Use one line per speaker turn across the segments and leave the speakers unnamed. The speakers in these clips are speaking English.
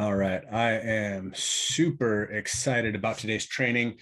All right. I am super excited about today's training.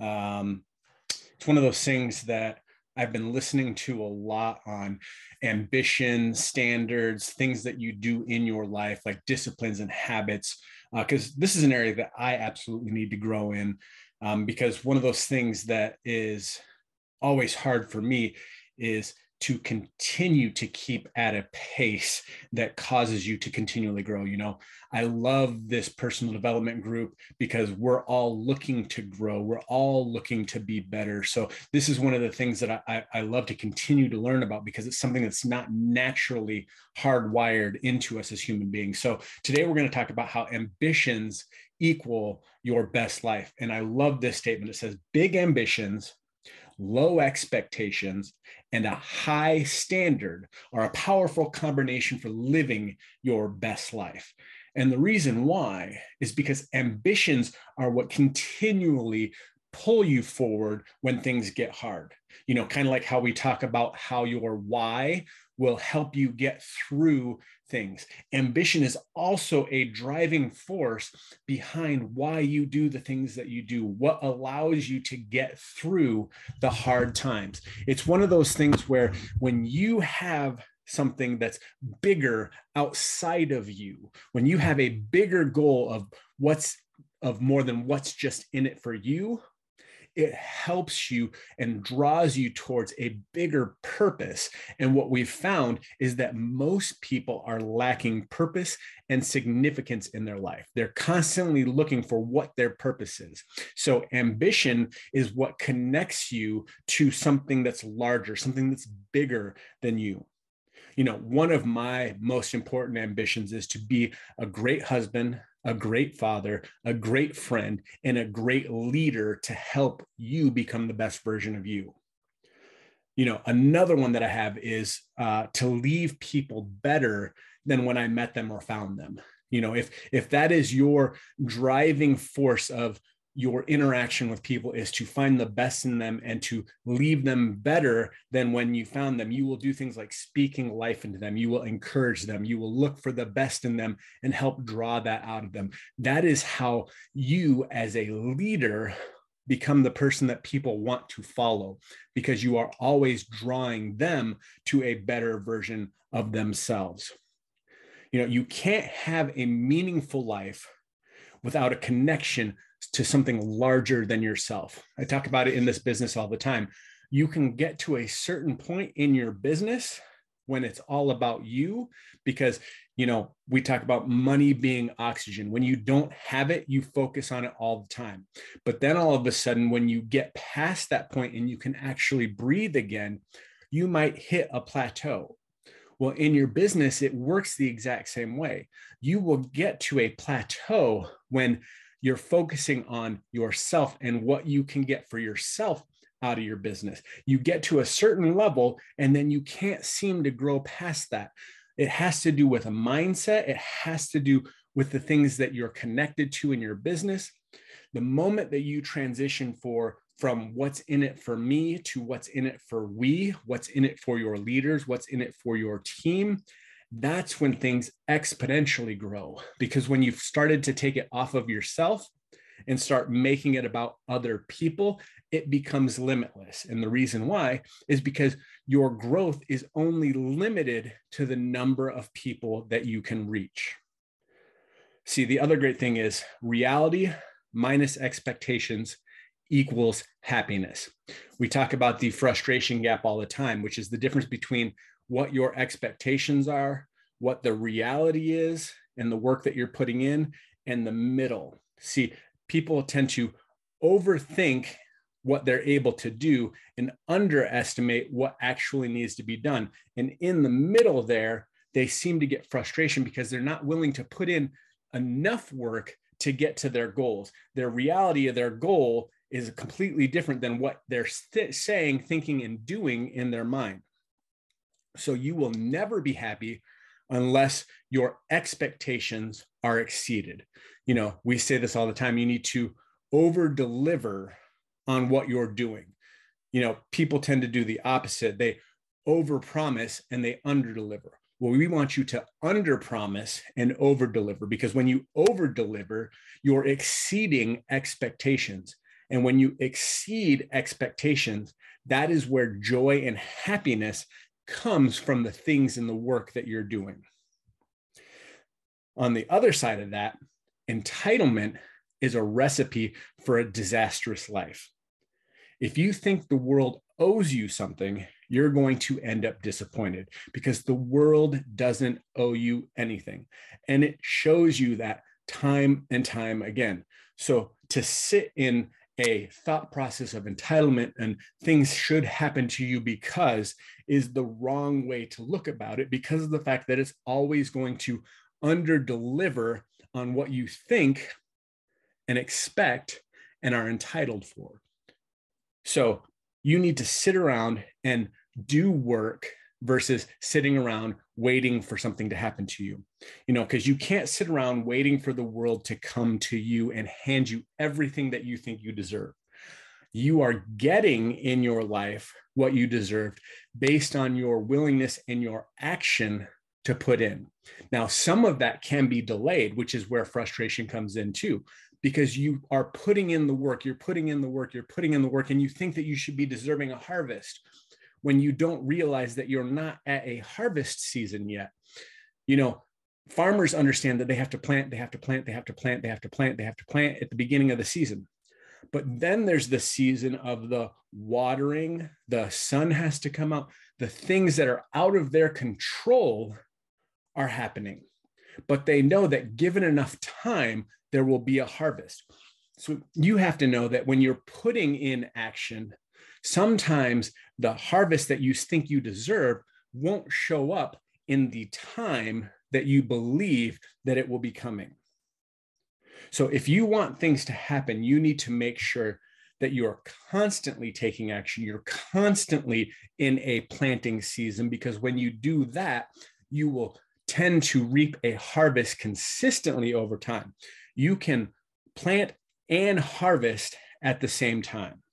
Um, it's one of those things that I've been listening to a lot on ambition, standards, things that you do in your life, like disciplines and habits, because uh, this is an area that I absolutely need to grow in. Um, because one of those things that is always hard for me is to continue to keep at a pace that causes you to continually grow. You know, I love this personal development group because we're all looking to grow, we're all looking to be better. So, this is one of the things that I, I love to continue to learn about because it's something that's not naturally hardwired into us as human beings. So, today we're going to talk about how ambitions equal your best life. And I love this statement. It says, Big ambitions low expectations, and a high standard are a powerful combination for living your best life. And the reason why is because ambitions are what continually pull you forward when things get hard. You know, kind of like how we talk about how your why will help you get through things. Ambition is also a driving force behind why you do the things that you do, what allows you to get through the hard times. It's one of those things where when you have something that's bigger outside of you, when you have a bigger goal of what's of more than what's just in it for you, it helps you and draws you towards a bigger purpose. And what we've found is that most people are lacking purpose and significance in their life. They're constantly looking for what their purpose is. So, ambition is what connects you to something that's larger, something that's bigger than you you know, one of my most important ambitions is to be a great husband, a great father, a great friend, and a great leader to help you become the best version of you. You know, another one that I have is uh, to leave people better than when I met them or found them. You know, if if that is your driving force of your interaction with people is to find the best in them and to leave them better than when you found them. You will do things like speaking life into them. You will encourage them. You will look for the best in them and help draw that out of them. That is how you, as a leader, become the person that people want to follow because you are always drawing them to a better version of themselves. You know, you can't have a meaningful life without a connection to something larger than yourself. I talk about it in this business all the time. You can get to a certain point in your business when it's all about you because you know we talk about money being oxygen when you don't have it you focus on it all the time but then all of a sudden when you get past that point and you can actually breathe again you might hit a plateau well in your business it works the exact same way you will get to a plateau when you're focusing on yourself and what you can get for yourself out of your business. You get to a certain level and then you can't seem to grow past that. It has to do with a mindset, it has to do with the things that you're connected to in your business. The moment that you transition for from what's in it for me to what's in it for we, what's in it for your leaders, what's in it for your team, that's when things exponentially grow. Because when you've started to take it off of yourself and start making it about other people, it becomes limitless. And the reason why is because your growth is only limited to the number of people that you can reach. See, the other great thing is reality minus expectations equals happiness. We talk about the frustration gap all the time, which is the difference between what your expectations are, what the reality is, and the work that you're putting in, and the middle. See, people tend to overthink what they're able to do and underestimate what actually needs to be done. And in the middle there, they seem to get frustration because they're not willing to put in enough work to get to their goals. Their reality of their goal is completely different than what they're saying, thinking, and doing in their mind. So you will never be happy unless your expectations are exceeded. You know, we say this all the time you need to over deliver on what you're doing. You know, people tend to do the opposite. They over promise and they under deliver. Well, we want you to under promise and over deliver because when you over deliver, you're exceeding expectations. And when you exceed expectations, that is where joy and happiness comes from the things in the work that you're doing. On the other side of that, entitlement is a recipe for a disastrous life. If you think the world owes you something, you're going to end up disappointed because the world doesn't owe you anything. And it shows you that time and time again. So to sit in a thought process of entitlement and things should happen to you because is the wrong way to look about it because of the fact that it's always going to under deliver on what you think and expect and are entitled for. So you need to sit around and do work versus sitting around waiting for something to happen to you. You know, because you can't sit around waiting for the world to come to you and hand you everything that you think you deserve. You are getting in your life what you deserved based on your willingness and your action to put in. Now, some of that can be delayed, which is where frustration comes in too, because you are putting in the work, you're putting in the work, you're putting in the work, and you think that you should be deserving a harvest when you don't realize that you're not at a harvest season yet. You know, farmers understand that they have to plant, they have to plant, they have to plant, they have to plant, they have to plant at the beginning of the season. But then there's the season of the watering, the sun has to come out, the things that are out of their control are happening. But they know that given enough time, there will be a harvest. So you have to know that when you're putting in action, sometimes the harvest that you think you deserve won't show up in the time that you believe that it will be coming. So if you want things to happen, you need to make sure that you're constantly taking action. You're constantly in a planting season because when you do that, you will tend to reap a harvest consistently over time. You can plant and harvest at the same time.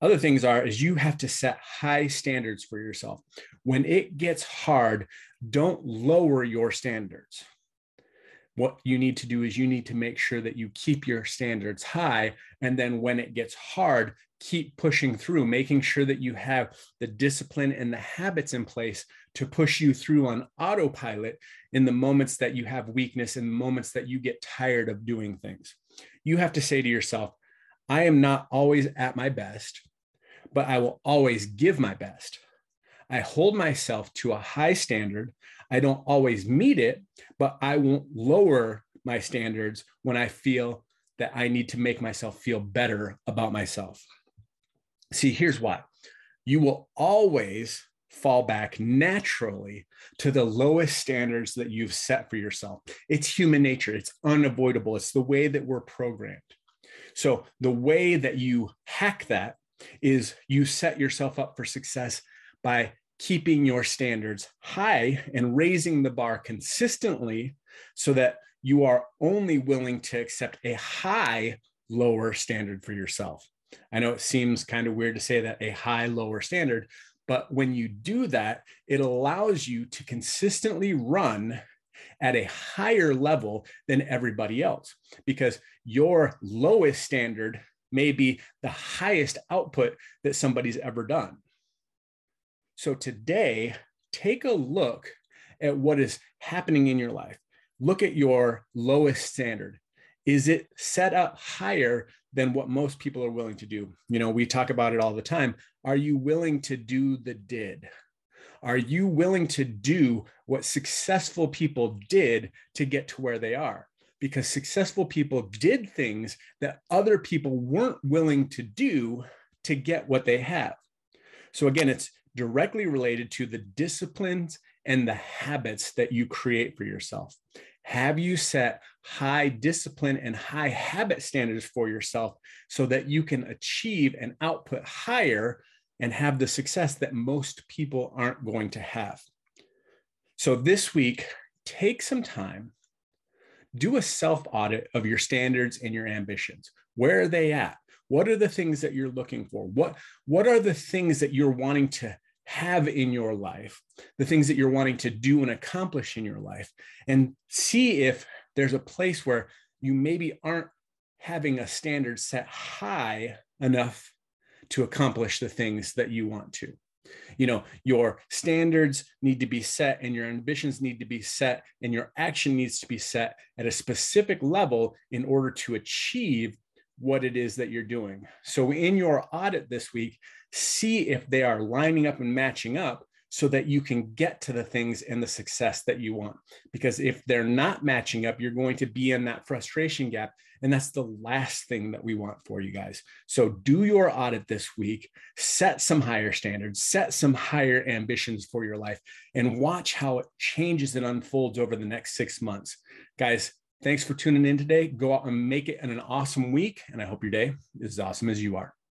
Other things are is you have to set high standards for yourself. When it gets hard, don't lower your standards. What you need to do is you need to make sure that you keep your standards high. And then when it gets hard, keep pushing through, making sure that you have the discipline and the habits in place to push you through on autopilot in the moments that you have weakness and moments that you get tired of doing things. You have to say to yourself, I am not always at my best but I will always give my best. I hold myself to a high standard. I don't always meet it, but I won't lower my standards when I feel that I need to make myself feel better about myself. See, here's why you will always fall back naturally to the lowest standards that you've set for yourself. It's human nature, it's unavoidable, it's the way that we're programmed. So, the way that you hack that is you set yourself up for success by keeping your standards high and raising the bar consistently so that you are only willing to accept a high lower standard for yourself. I know it seems kind of weird to say that a high lower standard, but when you do that, it allows you to consistently run at a higher level than everybody else because your lowest standard may be the highest output that somebody's ever done. So today, take a look at what is happening in your life. Look at your lowest standard. Is it set up higher than what most people are willing to do? You know, we talk about it all the time. Are you willing to do the did? Are you willing to do what successful people did to get to where they are? because successful people did things that other people weren't willing to do to get what they have. So, again, it's directly related to the disciplines and the habits that you create for yourself. Have you set high discipline and high habit standards for yourself so that you can achieve and output higher and have the success that most people aren't going to have? So, this week, take some time do a self audit of your standards and your ambitions. Where are they at? What are the things that you're looking for? What, what are the things that you're wanting to have in your life, the things that you're wanting to do and accomplish in your life, and see if there's a place where you maybe aren't having a standard set high enough to accomplish the things that you want to. You know, your standards need to be set and your ambitions need to be set and your action needs to be set at a specific level in order to achieve what it is that you're doing. So in your audit this week, see if they are lining up and matching up so that you can get to the things and the success that you want. Because if they're not matching up, you're going to be in that frustration gap. And that's the last thing that we want for you guys. So do your audit this week, set some higher standards, set some higher ambitions for your life, and watch how it changes and unfolds over the next six months. Guys, thanks for tuning in today. Go out and make it an awesome week. And I hope your day is as awesome as you are.